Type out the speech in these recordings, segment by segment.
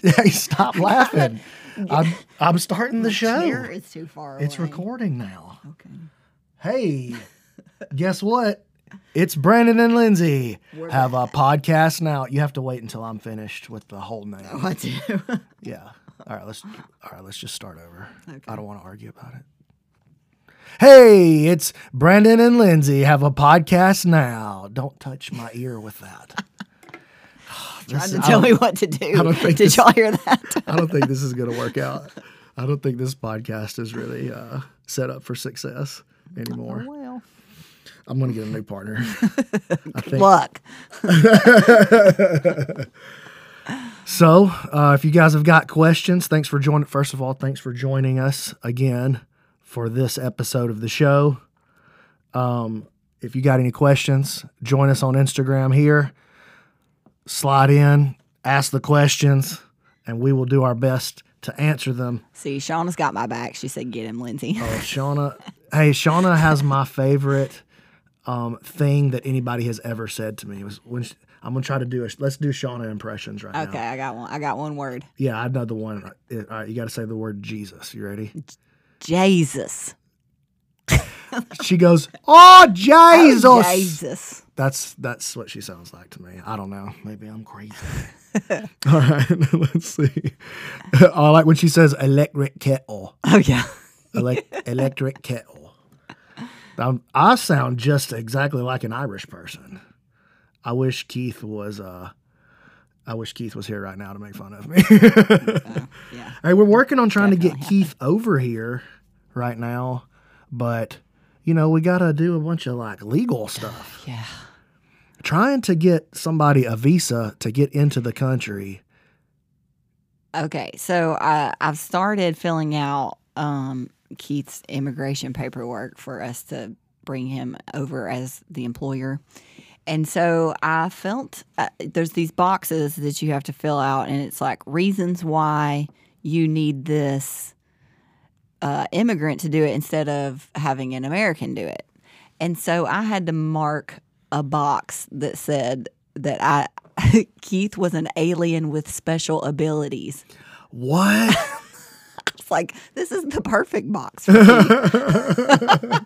hey, stop laughing. I'm I'm starting the show. Is too far It's recording now. Okay. Hey, guess what? It's Brandon and Lindsay We're have a podcast now. You have to wait until I'm finished with the whole name. Oh, I do. Yeah. All right, let's all right, let's just start over. Okay. I don't want to argue about it. Hey, it's Brandon and Lindsay have a podcast now. Don't touch my ear with that. Trying to tell me what to do. I don't think Did this- y'all hear that? I don't think this is going to work out. I don't think this podcast is really uh, set up for success anymore. well, I'm going to get a new partner. Think. luck. So, uh, if you guys have got questions, thanks for joining. First of all, thanks for joining us again for this episode of the show. Um, if you got any questions, join us on Instagram here. Slide in, ask the questions, and we will do our best to answer them. See, Shauna's got my back. She said, "Get him, Lindsay." Oh, Shauna. hey, Shauna has my favorite um, thing that anybody has ever said to me. It was when she, I'm gonna try to do a let's do Shauna impressions right now. Okay, I got one. I got one word. Yeah, I know the one. All right, you got to say the word Jesus. You ready? Jesus. She goes, "Oh, Jesus!" Oh, Jesus. That's that's what she sounds like to me. I don't know. Maybe I'm crazy. All right, let's see. I like when she says electric kettle. Oh yeah. Elec- electric kettle. Um, I sound just exactly like an Irish person. I wish Keith was. Uh, I wish Keith was here right now to make fun of me. Yeah. Hey, we're working on trying to get Definitely Keith over here right now, but you know we got to do a bunch of like legal stuff. Yeah. Trying to get somebody a visa to get into the country. Okay, so I've started filling out um, Keith's immigration paperwork for us to bring him over as the employer. And so I felt uh, there's these boxes that you have to fill out, and it's like reasons why you need this uh, immigrant to do it instead of having an American do it. And so I had to mark a box that said that I Keith was an alien with special abilities. What? It's like this is the perfect box for Keith.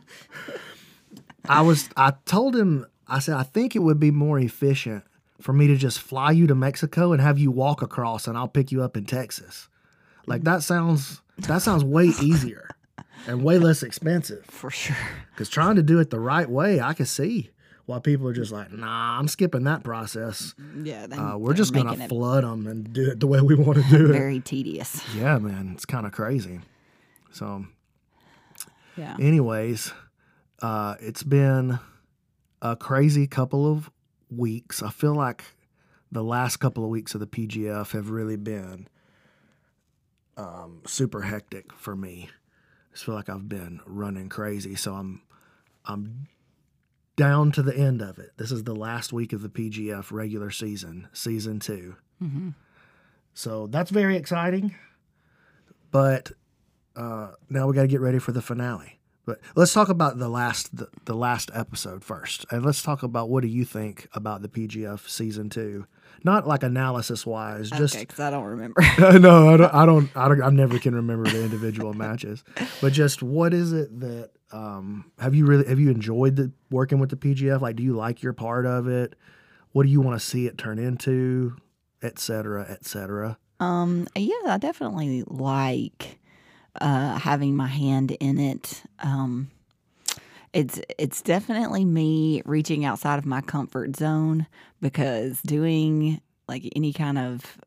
I was. I told him. I said I think it would be more efficient for me to just fly you to Mexico and have you walk across, and I'll pick you up in Texas. Like that sounds. That sounds way easier and way less expensive. for sure. Because trying to do it the right way, I can see why people are just like, nah, I'm skipping that process. Yeah, then Uh, we're just gonna flood them and do it the way we want to do it. very tedious. yeah, man, it's kind of crazy. So, Yeah. anyways, uh, it's been a crazy couple of weeks. I feel like the last couple of weeks of the PGF have really been um, super hectic for me. I feel like I've been running crazy, so I'm I'm down to the end of it. This is the last week of the PGF regular season, season 2 hmm So that's very exciting. But uh, now we got to get ready for the finale. But let's talk about the last the, the last episode first, and let's talk about what do you think about the PGF season two? Not like analysis wise, just okay, because I don't remember. no, I don't, I don't, I don't, I never can remember the individual matches, but just what is it that um, have you really have you enjoyed the working with the PGF? Like, do you like your part of it? What do you want to see it turn into, et cetera, et cetera? Um, yeah, I definitely like uh, having my hand in it. Um, it's it's definitely me reaching outside of my comfort zone because doing like any kind of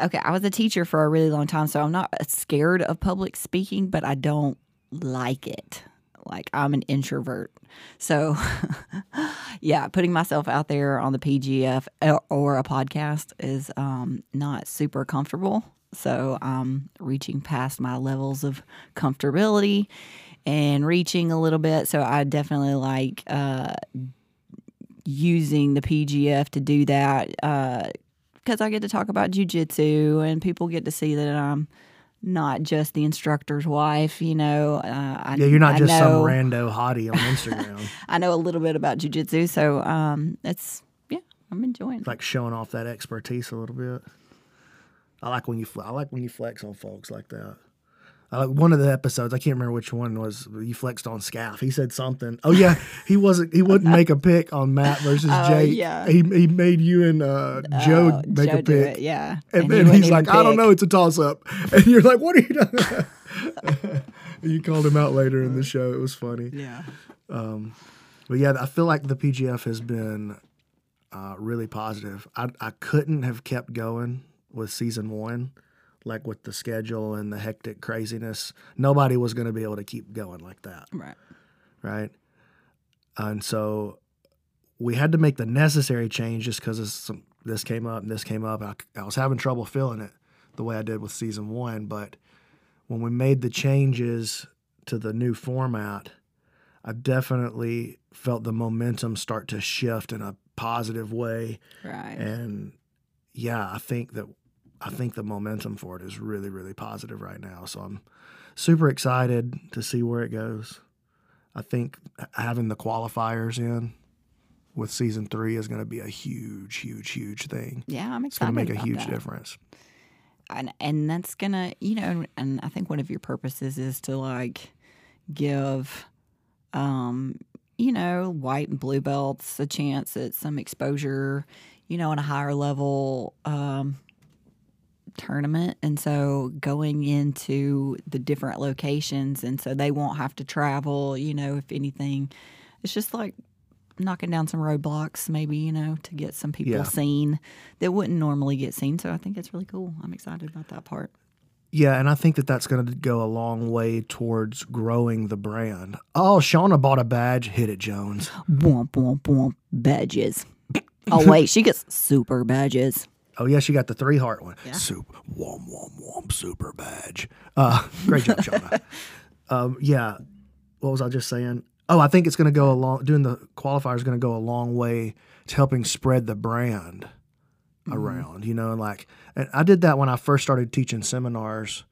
okay, I was a teacher for a really long time, so I'm not scared of public speaking, but I don't like it. Like I'm an introvert. So yeah, putting myself out there on the PGF or- a podcast is um, not super comfortable. So I'm reaching past my levels of comfortability and reaching a little bit. So I definitely like uh, using the PGF to do that because I get to talk about jujitsu and people get to see that I'm not just the instructor's wife. You know, uh, I, Yeah, you're not I just some know- rando hottie on Instagram, I know a little bit about jujitsu, so um, it's yeah, I'm enjoying. it. like showing off that expertise a little bit. I like when you I like when you flex on folks like that. Like one of the episodes. I can't remember which one was. You flexed on Scaff. He said something. Oh yeah, he wasn't. He wouldn't make a pick on Matt versus Oh, Jake. yeah. He he made you and uh, Joe Oh, make Joe a pick. it, yeah. And, wouldn't he's like, I don't know, it's a toss up. And you're like, what are you doing? you called him out later in the show. It was funny. Yeah. Um, But yeah, I feel like the PGF has been uh, really positive. I, I couldn't have kept going with season one, like with the schedule and the hectic craziness. Nobody was going to be able to keep going like that, Right. right? And so we had to make the necessary change just because this came up and this came up. I, I was having trouble feeling it the way I did with season one. But when we made the changes to the new format, I definitely felt the momentum start to shift in a positive way. Right. And yeah, I think that I think the momentum for it is really, really positive right now. So I'm super excited to see where it goes. I think having the qualifiers in with season three is going to be a huge, huge, huge thing. yeah, I'm excited. It's going to make a huge that. difference. and and that's gonna you know and i think one of your purposes is to like give um you know white and blue belts a chance at some exposure you know on a higher level um tournament and so going into the different locations and so they won't have to travel you know if anything it's just like knocking down some roadblocks maybe you know to get some people Yeah. seen that wouldn't normally get seen so i think it's really cool i'm excited about that part Yeah, and I think that that's going to go a long way towards growing the brand. Oh, Shauna bought a badge. Hit it, Jones. womp womp womp badges oh wait she gets super badges Oh yeah, she got the three heart one. Yeah. Soup, womp womp womp, super badge. Uh, great job, Shauna. um, yeah, what was I just saying? Oh, I think it's going to go along. Doing the qualifier is going to go a long way to helping spread the brand around. You know, and like, and I did that when I first started teaching seminars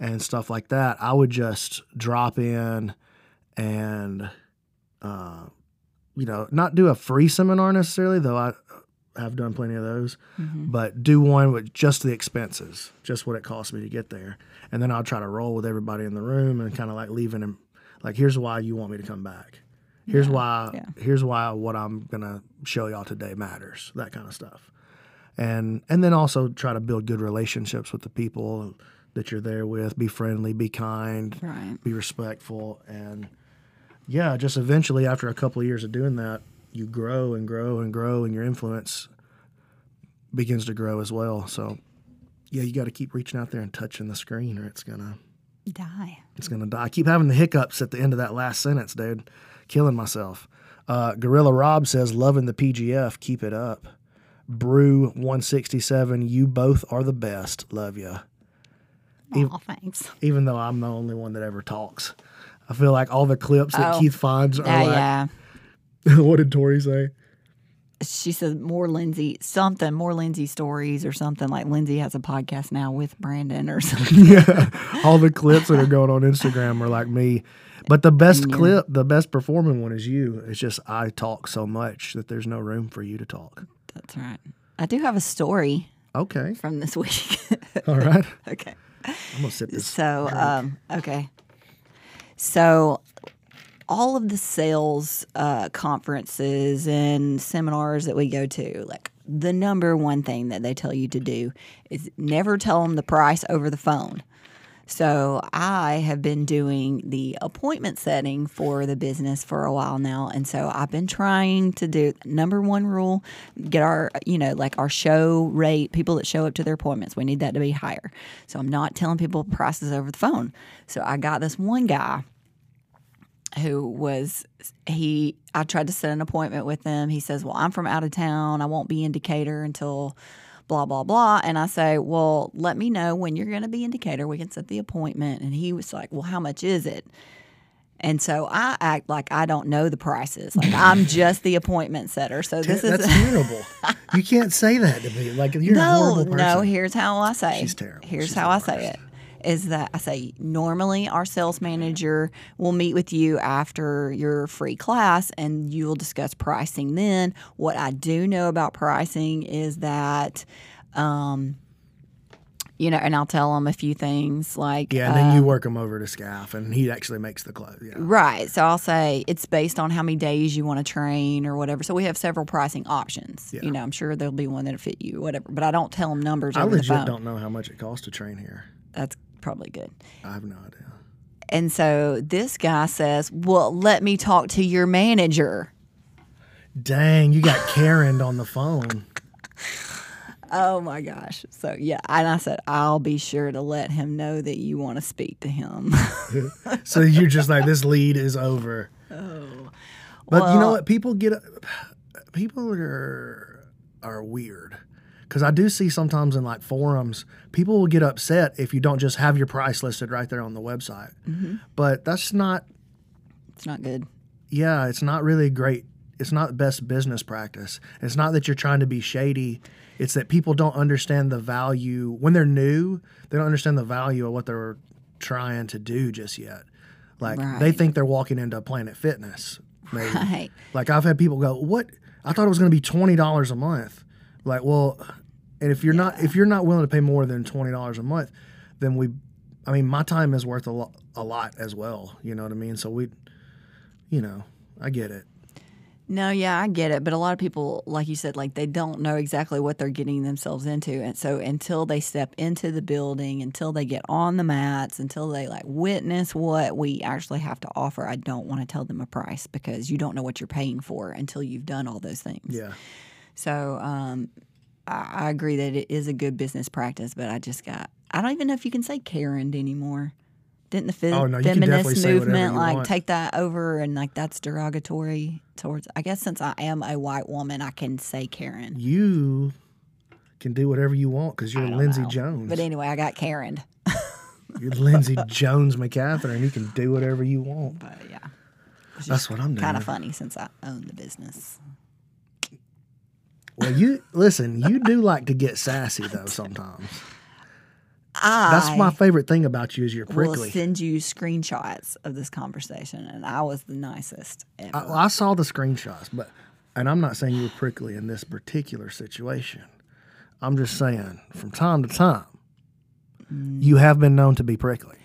and stuff like that. I would just drop in and, uh, you know, not do a free seminar necessarily, though I have done plenty of those mm-hmm. but do one with just the expenses, just what it cost me to get there. And then I'll try to roll with everybody in the room and kind of like leaving them like, here's why you want me to come back. Here's why yeah. here's why what I'm gonna show y'all today matters, that kind of stuff. And and then also try to build good relationships with the people that you're there with, be friendly, be kind, right be respectful and yeah just eventually after a couple of years of doing that you grow and grow and grow and your influence begins to grow as well. So yeah you got to keep reaching out there and touching the screen or it's gonna die. it's gonna die. I keep having the hiccups at the end of that last sentence dude. Killing myself. Uh, gorilla rob says loving the pgf keep it up. Brew 167 you both are the best. Love ya. Ev- oh thanks. even though I'm the only one that ever talks. I feel like all the clips that Oh. Keith finds are yeah like, yeah what did Tori say? she said more Lindsay something more Lindsay stories or something like Lindsay has a podcast now with Brandon or something. yeah, all the clips that are going on Instagram are like me. But the best clip, the best performing one is you. It's just I talk so much that there's no room for you to talk. That's right. I do have a story Okay, from this week. all right. okay. I'm gonna sip this. So, um, okay. So, all of the sales uh, conferences and seminars that we go to, like the number one thing that they tell you to do is never tell them the price over the phone. So I have been doing the appointment setting for the business for a while now, and so I've been trying to do number one rule: get our you know like our show rate, people that show up to their appointments. We need that to be higher. So I'm not telling people prices over the phone. So I got this one guy who was he I tried to set an appointment with him. He says, "Well, I'm from out of town. I won't be in Decatur until blah blah blah." And I say, "Well, let me know when you're going to be in Decatur. We can set the appointment." And he was like, "Well, how much is it?" And so I act like I don't know the prices. Like I'm just the appointment setter. So this That's is terrible. you can't say that to me. Like you're a no, horrible person. no. Here's how I say. She's terrible. Here's She's how I say it. Is that I say normally our sales manager will meet with you after your free class and you will discuss pricing then. What I do know about pricing is that um, you know, and I'll tell him a few things like, Yeah, and then you um, work him over to Scaff, and he actually makes the close. Yeah. Right. So I'll say it's based on how many days you want to train or whatever. So we have several pricing options. Yeah. You know, I'm sure there'll be one that'll fit you, whatever. But I don't tell them numbers I legit don't know how much it costs to train here. That's probably good. I have no idea. And so this guy says, Well, let me talk to your manager. Dang, you got Karen on the phone. Oh my gosh. So yeah. And I said, I'll be sure to let him know that you want to speak to him. So you're just like, this lead is over. oh. But you know what? People get people are are weird because I do see sometimes in like forums, people will get upset if you don't just have your price listed right there on the website. Mm-hmm. But that's not. It's not good. Yeah, it's not really great. It's not the best business practice. It's not that you're trying to be shady. It's that people don't understand the value when they're new. They don't understand the value of what they're trying to do just yet. Like they think they're walking into Planet Fitness. Maybe. Right. Like I've had people go, "What? I thought it was going to be twenty dollars a month." Like, well, and if you're not if you're not willing to pay more than twenty dollars a month, then we, I mean, my time is worth a lot a lot as well. You know what I mean? So we, you know, I get it. No, yeah, I get it. But a lot of people, like you said, like they don't know exactly what they're getting themselves into. And so until they step into the building, until they get on the mats, until they like witness what we actually have to offer, I don't want to tell them a price because you don't know what you're paying for until you've done all those things. Yeah. So um, I, I agree that it is a good business practice, but I just got, I don't even know if you can say Karen anymore. Didn't the fe- Oh, no, you can definitely feminist movement like want. take that over and like that's derogatory towards? I guess since I am a white woman, I can say Karen. You can do whatever you want because you're Lindsay know. Jones. But anyway, I got Karen. you're Lindsay Jones McCaffrey, and you can do whatever you want. But yeah, That's what I'm doing. kind of funny since I own the business. Well, you listen. You do like to get sassy though sometimes. I That's my favorite thing about you is you're prickly. will send you screenshots of this conversation, and I was the nicest ever. I, I saw the screenshots, but and I'm not saying you were prickly in this particular situation. I'm just saying from time to time, you mm. have been known to be prickly.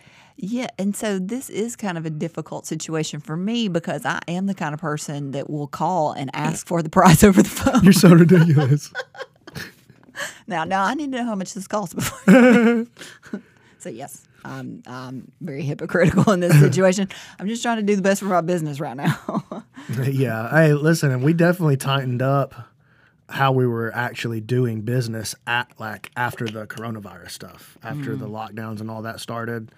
Yeah, and so this is kind of a difficult situation for me because I am the kind of person that will call and ask for the price over the phone. You're so ridiculous. Now, now I need to know how much this costs before. so yes, I'm I'm very hypocritical in this situation. I'm just trying to do the best for my business right now. yeah. Hey, listen, and we definitely tightened up how we were actually doing business at like after the coronavirus stuff, after the mm. lockdowns and all that started.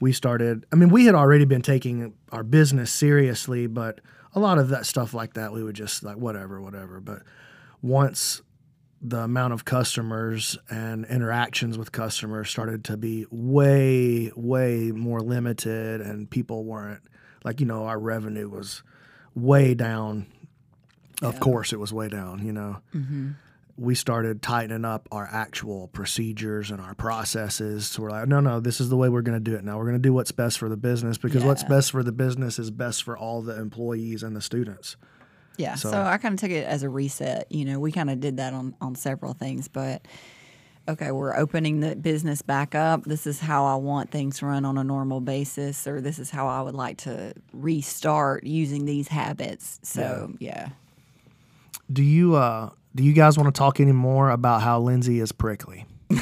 We started. I mean, we had already been taking our business seriously, but a lot of that stuff like that, we would just like whatever, whatever. But once the amount of customers and interactions with customers started to be way, way more limited, and people weren't like, you know, our revenue was way down. Of course, it was way down, you know. Mm-hmm. We started tightening up our actual procedures and our processes. So we're like, no, no, this is the way we're going to do it now. We're going to do what's best for the business because what's best for the business is best for all the employees and the students. yeah, so, So- I kind of took it as a reset. You know, we kind of did that on on several things, but okay, we're opening the business back up. This is how I want things run on a normal basis, or this is how I would like to restart using these habits. So yeah. Do you uh do you guys want to talk any more about how Lindsay is prickly?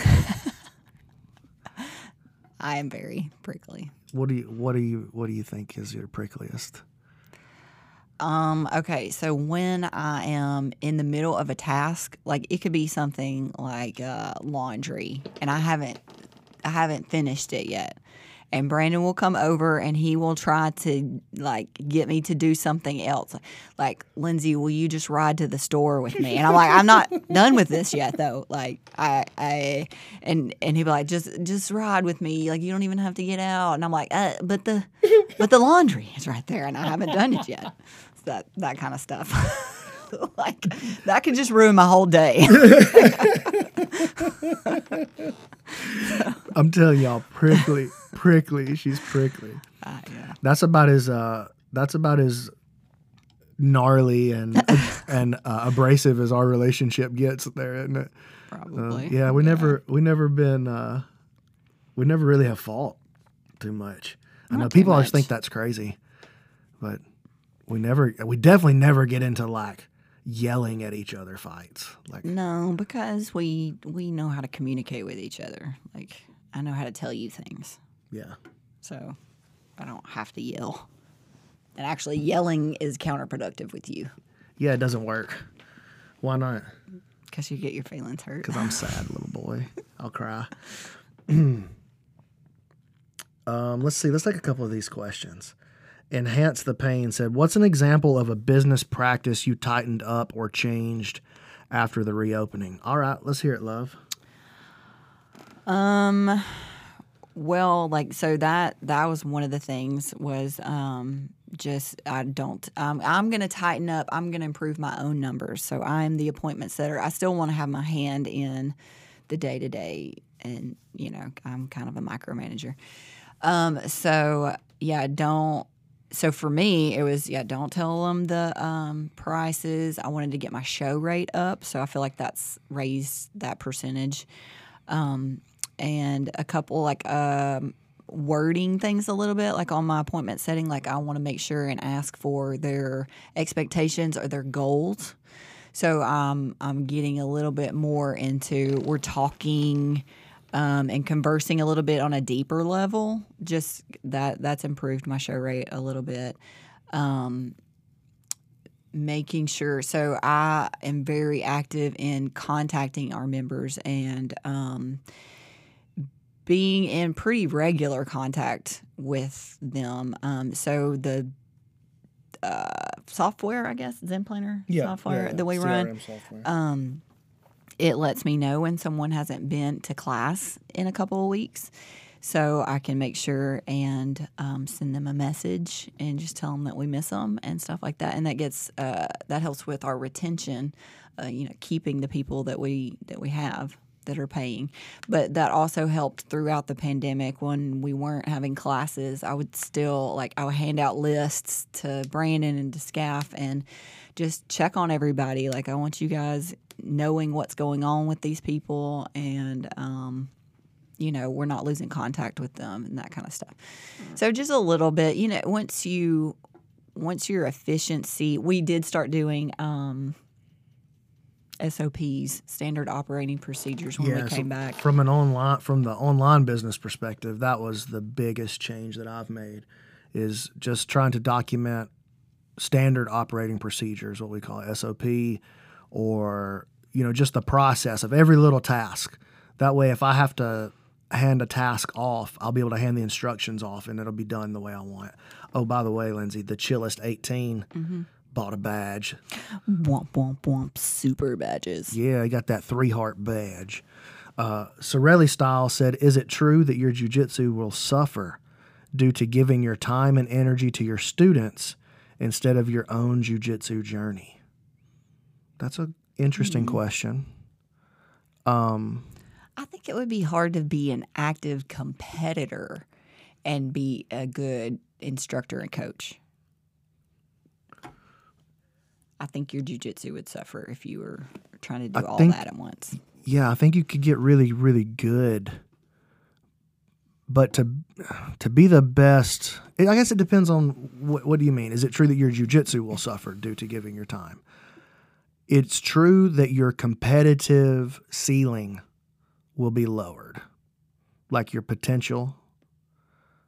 I am very prickly. What do you what do you what do you think is your prickliest? Um, okay, so when I am in the middle of a task, like it could be something like uh, laundry, and I haven't, I haven't finished it yet, and Brandon will come over and he will try to like get me to do something else, like Lindsay, will you just ride to the store with me? And I'm like, I'm not done with this yet, though. Like I, I, and and he'll be like, just just ride with me, like you don't even have to get out, and I'm like, uh, but the, but the laundry is right there, and I haven't done it yet that that kind of stuff. like that could just ruin my whole day. I'm telling y'all, prickly, prickly. She's prickly. Uh, yeah. That's about as uh that's about as gnarly and and uh, abrasive as our relationship gets there, isn't it? Uh, Probably. yeah, we never we never been uh, we never really have fought too much. I know people always think that's crazy, but we never we definitely never get into like yelling at each other fights. Like No, because we we know how to communicate with each other. Like I know how to tell you things, yeah, so I don't have to yell. And actually, yelling is counterproductive with you yeah, it doesn't work. Why not? because you get your feelings hurt. Because I'm sad, little boy. I'll cry. um, let's see. Let's take a couple of these questions. Enhance the Pain said, What's an example of a business practice you tightened up or changed after the reopening? All right, let's hear it, love. Um, well, like so that that was one of the things was um just I don't um I'm gonna tighten up. I'm gonna improve my own numbers. So I'm the appointment setter. I still want to have my hand in the day to day, and you know I'm kind of a micromanager. Um, so yeah, don't. So for me, it was yeah, don't tell them the um, prices. I wanted to get my show rate up, so I feel like that's raised that percentage um, and a couple like um, wording things a little bit like on my appointment setting like i want to make sure and ask for their expectations or their goals so um, i'm getting a little bit more into we're talking um, and conversing a little bit on a deeper level just that that's improved my show rate a little bit um, making sure so i am very active in contacting our members and um, being in pretty regular contact with them um, so the uh, software i guess zen planner software—the way we run software. um, it lets me know when someone hasn't been to class in a couple of weeks. So i can make sure and um, send them a message and just tell them that we miss them and stuff like that. And that gets uh, that helps with our retention uh, you know keeping the people that we that we have that are paying. But that also helped throughout the pandemic when we weren't having classes. I would still like i would hand out lists to brandon and to scaff and just check on everybody. Like i want you guys knowing what's going on with these people and um, you know we're not losing contact with them and that kind of stuff. So just a little bit you know once you once your efficiency we did start doing um, sops standard operating procedures when Yeah, we so came back from an online from the online business perspective, that was the biggest change that I've made is just trying to document standard operating procedures, what we call SOP, or you know just the process of every little task. That way, if I have to hand a task off, I'll be able to hand the instructions off, and it'll be done the way I want it. Oh, by the way, Lindsay, the Chillest 18 Mm-hmm. Bought a badge. womp womp womp super badges Yeah, he got that three heart badge. Uh, Sorelli Style said, Is it true that your jujitsu will suffer due to giving your time and energy to your students instead of your own jujitsu journey? That's an interesting question. Um, I think it would be hard to be an active competitor and be a good instructor and coach. I think your jujitsu would suffer if you were trying to do I all think- that at once. yeah, I think you could get really, really good. But to to be the best, I guess it depends on what, what do you mean? Is it true that your jujitsu will suffer due to giving your time? It's true that your competitive ceiling will be lowered, like your potential.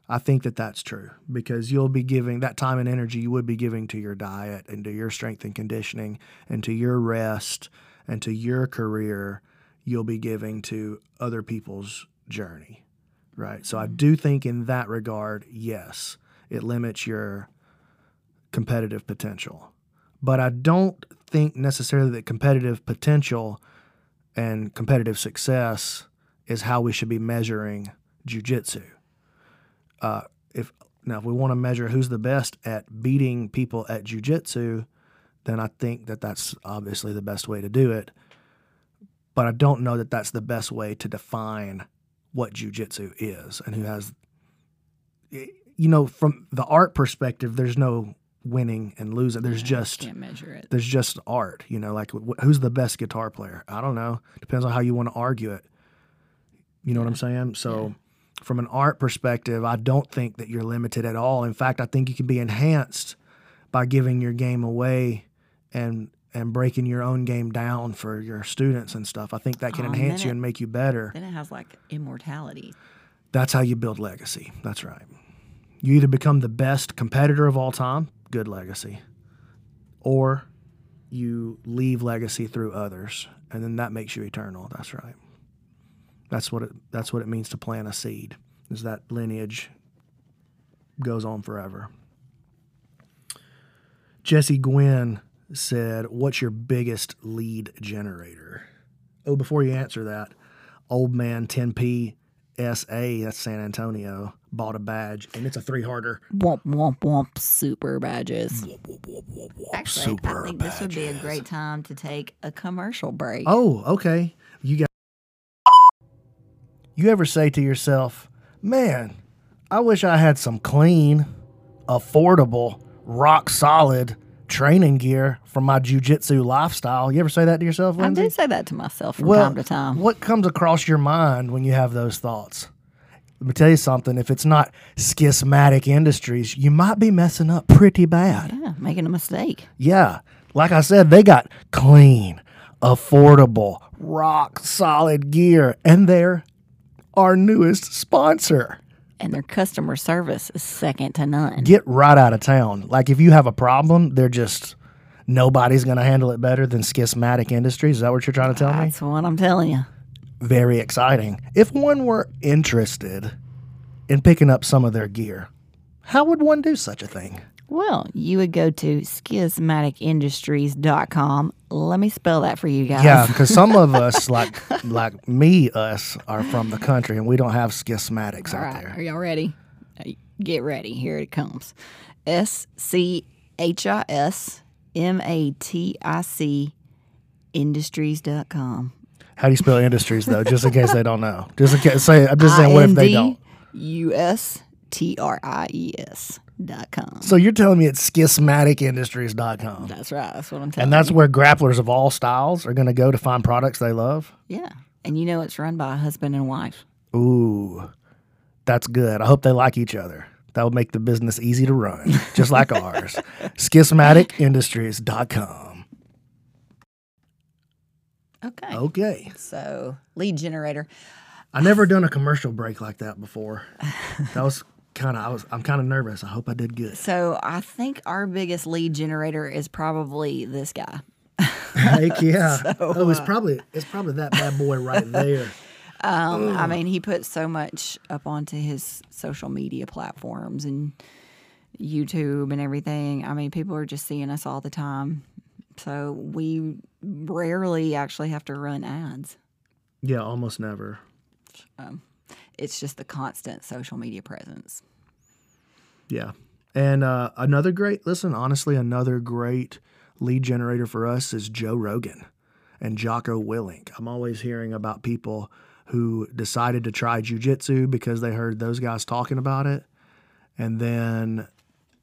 I think that that's true because you'll be giving that time and energy you would be giving to your diet and to your strength and conditioning and to your rest and to your career you'll be giving to other people's journey right? So i mm-hmm. do think in that regard yes it limits your competitive potential. But i don't think necessarily that competitive potential and competitive success is how we should be measuring jujitsu uh, if now if we want to measure who's the best at beating people at jujitsu, then I think that that's obviously the best way to do it. But I don't know that that's the best way to define what jujitsu is and who has. You know, from the art perspective, there's no winning and losing. There's just Can't measure it. there's just art. You know, like wh- who's the best guitar player? I don't know. Depends on how you want to argue it. You know what I'm saying? So, from an art perspective, I don't think that you're limited at all. In fact, I think you can be enhanced by giving your game away and and breaking your own game down for your students and stuff. I think that can Oh, enhance you it- and make you better. Then it has like immortality. That's how you build legacy. That's right. You either become the best competitor of all time, good legacy, or you leave legacy through others, and then that makes you eternal. That's right. That's what it. That's what it means to plant a seed. Is that lineage goes on forever. Jesse Gwynn said, "What's your biggest lead generator?" Oh, before you answer that, old man 10p SA, that's San Antonio, bought a badge, and it's a three harder. Womp womp womp super badges. Womp womp Actually, Super I think this would be a great time to take a commercial break. Oh, okay. You got. You ever say to yourself, "Man, I wish I had some clean, affordable, rock solid training gear for my jujitsu lifestyle"? You ever say that to yourself, I Lindsay? do say that to myself from well, time to time. What comes across your mind when you have those thoughts? Let me tell you something. If it's not schismatic industries, you might be messing up pretty bad. Yeah, making a mistake. Yeah. Like I said, they got clean, affordable, rock solid gear, and they're our newest sponsor. And their customer service is second to none. Get right out of town. Like if you have a problem, they're just nobody's going to handle it better than schismatic industries. Is that what you're trying to tell me? That's what I'm telling you. Very exciting. If one were interested in picking up some of their gear, how would one do such a thing? Well, you would go to schismaticindustries.com. Let me spell that for you guys. Yeah, because some of us, like like me, us, are from the country, and we don't have schismatics All out right. there. Are y'all ready? Uh, Get ready. Here it comes. S C H I S M A T I C industries.com. How do you spell industries though? Just in case they don't know. Just in case, say I'm just saying, what if they don't? U S T R I E S dot com. So you're telling me it's schismaticindustries.com. That's right. That's what I'm telling And that's you. where grapplers of all styles are going to go to find products they love. Yeah. And you know it's run by a husband and wife. Ooh, that's good. I hope they like each other. That would make the business easy to run, just like ours. Schismaticindustries.com. Okay. Okay. So lead generator. I never done a commercial break like that before. That was kind of I was I'm kind of nervous. I hope I did good. So I think our biggest lead generator is probably this guy. Heck yeah. oh, it's probably it's probably that bad boy right there. Um, I mean, he puts so much up onto his social media platforms and YouTube and everything. I mean, people are just seeing us all the time. So we rarely actually have to run ads. Yeah, almost never. It's just the constant social media presence. Yeah. And uh, another great, listen, honestly, another great lead generator for us is Joe Rogan and Jocko Willink. I'm always hearing about people who decided to try jujitsu because they heard those guys talking about it. And then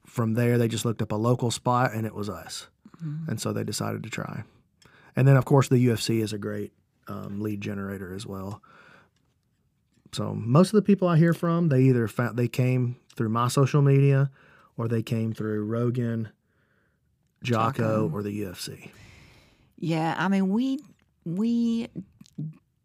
from there, they just looked up a local spot and it was us. And so they decided to try. And then, of course, the UFC is a great um, lead generator as well. So most of the people I hear from, they either found they came through my social media, or they came through Rogan, Jocko, or the UFC. Yeah, I mean, we we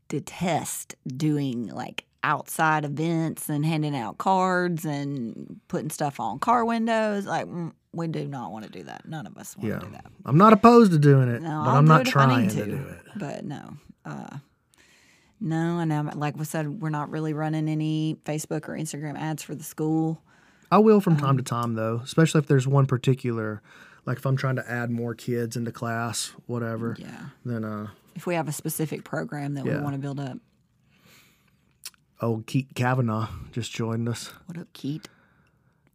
detest doing like outside events and handing out cards and putting stuff on car windows. Like, mm, we do not want to do that. None of us want Yeah, to do that. I'm not opposed to doing it, No, but I'm do not trying need to. do it. But no, uh, no, and um, like we said, we're not really running any Facebook or Instagram ads for the school. I will from time to time though, especially if there's one particular, like if I'm trying to add more kids into class, whatever. Yeah, Then uh, if we have a specific program that we want to build up. Oh, Keith Kavanaugh just joined us. What up, Keat?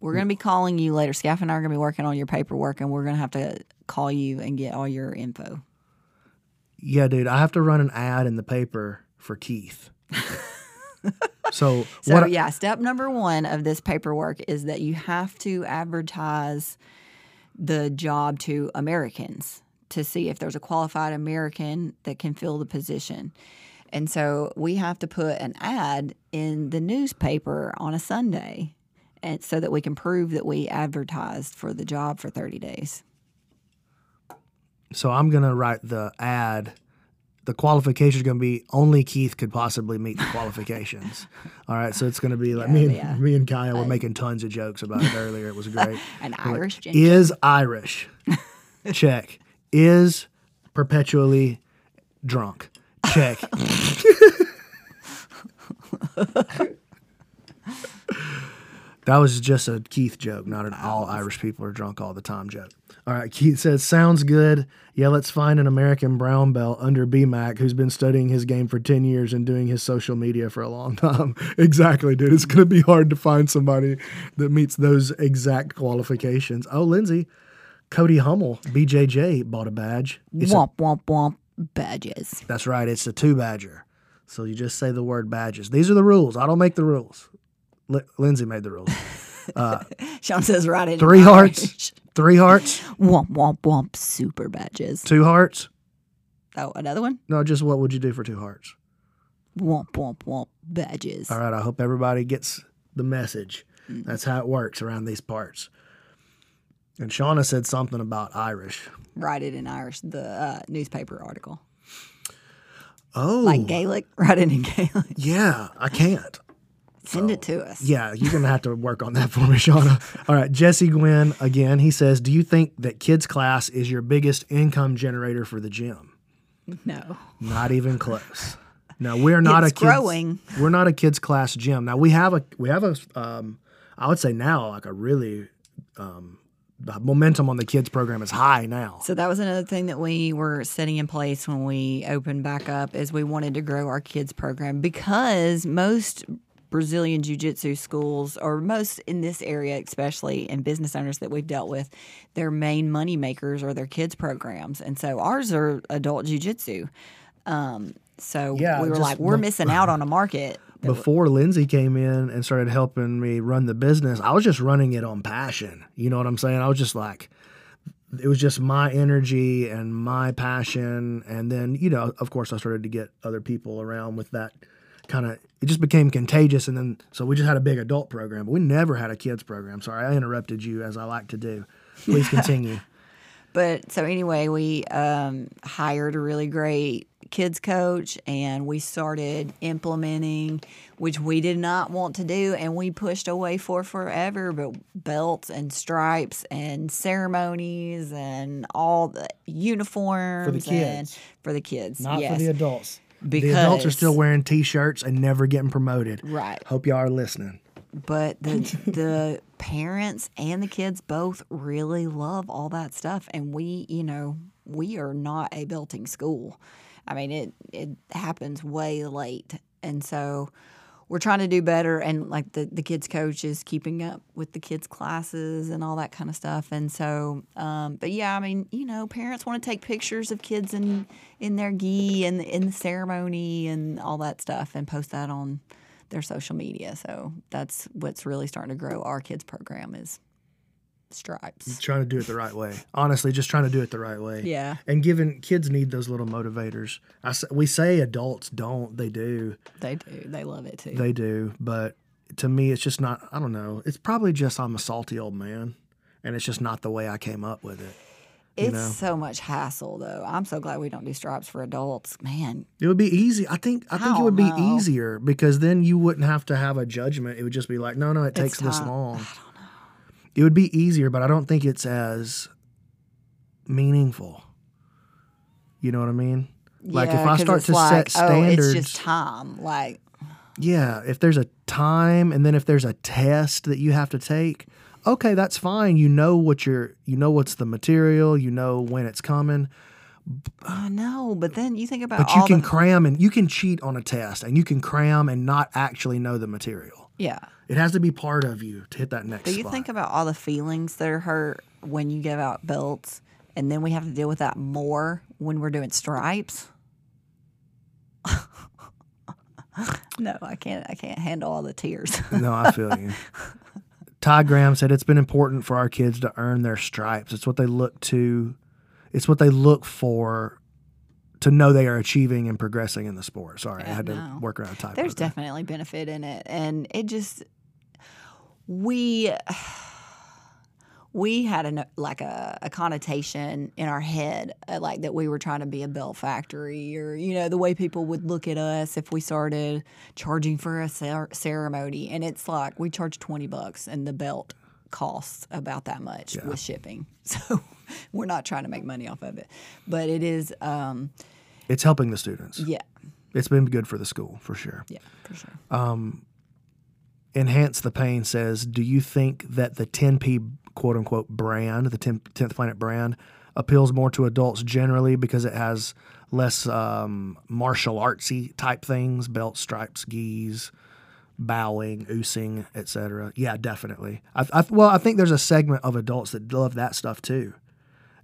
We're gonna be calling you later. Scaff and I are gonna be working on your paperwork, and we're gonna have to call you and get all your info. Yeah, dude, I have to run an ad in the paper for Keith. so, So yeah, step number one of this paperwork is that you have to advertise the job to Americans to see if there's a qualified American that can fill the position. And so we have to put an ad in the newspaper on a Sunday and so that we can prove that we advertised for the job for 30 days. So I'm gonna write the ad. The qualification is gonna be only Keith could possibly meet the qualifications. All right, so it's gonna be like me and Yeah, yeah. me and Kaya were making tons of jokes about it earlier. It was great. An We're Irish ginger. is Irish. Check. Is perpetually drunk. Check. that was just a Keith joke, not an all Irish people are drunk all the time joke. All right, Keith says, sounds good. Yeah, let's find an American brown belt under BMAC who's been studying his game for 10 years and doing his social media for a long time. exactly, dude. It's going to be hard to find somebody that meets those exact qualifications. Oh, Lindsay, Cody Hummel, BJJ, bought a badge. It's a- Womp, womp, womp. Badges. that's right, it's a two badger. So you just say the word badges. These are the rules. I don't make the rules. Li- Lindsay made the rules. Uh, Sean says right in Three hearts. Three hearts, Womp, womp, womp. Super badges. two hearts. Oh, another one? No, just what would you do for two hearts? Womp, womp, womp. Badges. All right, I hope everybody gets the message. That's how it works around these parts. And Shauna said something about Irish. Write it in Irish, the uh, newspaper article. Oh, Like Gaelic, write it in Gaelic. yeah, I can't. Send it to us. Yeah, you're gonna have to work on that for me, Shauna. All right, Jesse Gwynn again. He says, "Do you think that kids class is your biggest income generator for the gym?" No. Not even close. No, we're not It's a kids, growing. We're not a kids class gym. Now we have a we have a um, I would say now like a really um, the momentum on the kids program is high now. So that was another thing that we were setting in place when we opened back up is we wanted to grow our kids program because most Brazilian jiu-jitsu schools or most in this area especially and business owners that we've dealt with their main money makers are their kids programs and so ours are adult jiu-jitsu um, so Yeah, we were like we're missing out on a market Before Lindsay came in and started helping me run the business, I was just running it on passion. You know what I'm saying? I was just like, it was just my energy and my passion. And then, you know, of course, I started to get other people around with that kind of, it just became contagious. And then, so we just had a big adult program, but we never had a kids program. Sorry, I interrupted you as I like to do. Please continue. But so anyway, we um, hired a really great kids coach and we started implementing, which we did not want to do and we pushed away for forever, but belts and stripes and ceremonies and all the uniforms and kids. for the kids. Not yes. for the adults. The adults are still wearing t shirts and never getting promoted. Right. Hope y'all are listening. but the the parents and the kids both really love all that stuff and we you know we are not a belting school i mean it it happens way late and so we're trying to do better and like the, the kids coach is keeping up with the kids classes and all that kind of stuff. And so um, but yeah i mean you know parents want to take pictures of kids in in their gi and in the ceremony and all that stuff and post that on their social media. So that's what's really starting to grow our kids program is stripes trying to do it the right way. Honestly, just trying to do it the right way. Yeah. And given kids need those little motivators. I we say adults don't. They do. they do they love it too They do. But to me, it's just not. I don't know. It's probably just I'm a salty old man, and it's just not the way I came up with it. it's know. so much hassle though i'm so glad we don't do stripes for adults man It would be easy. I think. I think it I would be know. easier because then you wouldn't have to have a judgment. It would just be like, no, no, it takes this time. long. It would be easier, but I don't think it's as meaningful. You know what I mean? Like if I start to like, set oh, standards, it's just time. Like, yeah, if there's a time and then if there's a test that you have to take, okay, that's fine. You know what you're you know what's the material, you know when it's coming, I know, but then you think about but you can the cram and you can cheat on a test and you can cram and not actually know the material. Yeah. It has to be part of you to hit that next But you spot. think about all the feelings that are hurt when you give out belts, and then we have to deal with that more when we're doing stripes. no, I can't. I can't handle all the tears. no, I feel you. Ty Graham said it's been important for our kids to earn their stripes. It's what they look to. It's what they look for to know they are achieving and progressing in the sport. Sorry, I Yeah, had to work around typo. There's there. definitely benefit in it, and it just we we had a like a, a connotation in our head uh, like that we were trying to be a belt factory or you know the way people would look at us if we started charging for a cer- ceremony and it's like we charge 20 bucks and the belt costs about that much with shipping so we're not trying to make money off of it but it is um It's helping the students. yeah It's been good for the school for sure. yeah for sure Enhance the Pain says, Do you think that the 10P quote unquote brand, the 10, 10th Planet brand, appeals more to adults generally because it has less um, martial artsy type things, belt stripes, gis, bowing, oosing, etc.? Yeah, definitely. I, I, well, I think there's a segment of adults that love that stuff too.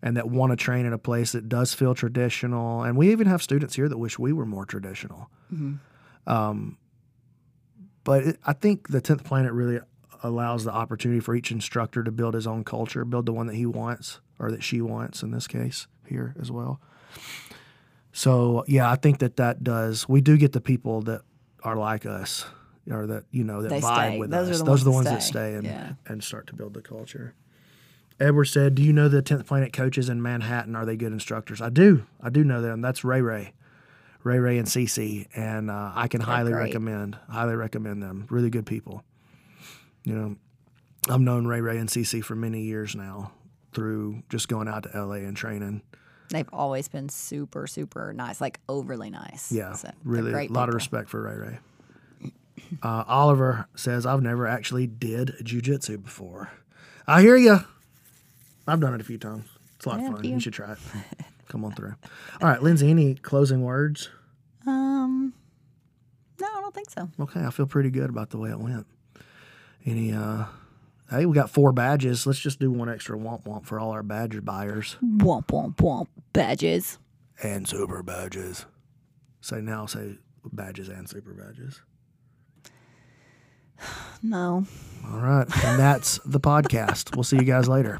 And that want to train in a place that does feel traditional. And we even have students here that wish we were more traditional mm-hmm. um, but it, I think the tenth planet really allows the opportunity for each instructor to build his own culture, build the one that he wants or that she wants in this case here as well. So yeah, I think that that does. We do get the people that are like us, or that you know that They vibe stay. with Those us. the Those are the ones that stay and Yeah. and start to build the culture. Edward said, "Do you know the tenth planet coaches in Manhattan? Are they good instructors?" I do. I do know them. That's Ray Ray. Ray Ray and Cece, and uh, I can highly great. recommend highly recommend them. Really good people. You know, I've known Ray Ray and Cece for many years now through just going out to LA and training. They've always been super, super nice, like overly nice. Yeah, So really a lot of respect for Ray Ray. Uh, Oliver says, "I've never actually did jujitsu before." I hear you. I've done it a few times. It's a lot Yeah, of fun. you. You should try it. Come on through. All right, Lindsay. Any closing words? Um, no, I don't think so. Okay, I feel pretty good about the way it went. Any uh hey, we got four badges. Let's just do one extra womp womp for all our badger buyers Womp womp womp badges. and super badges. Say now say badges and super badges. No. All right. And that's the podcast. We'll see you guys later.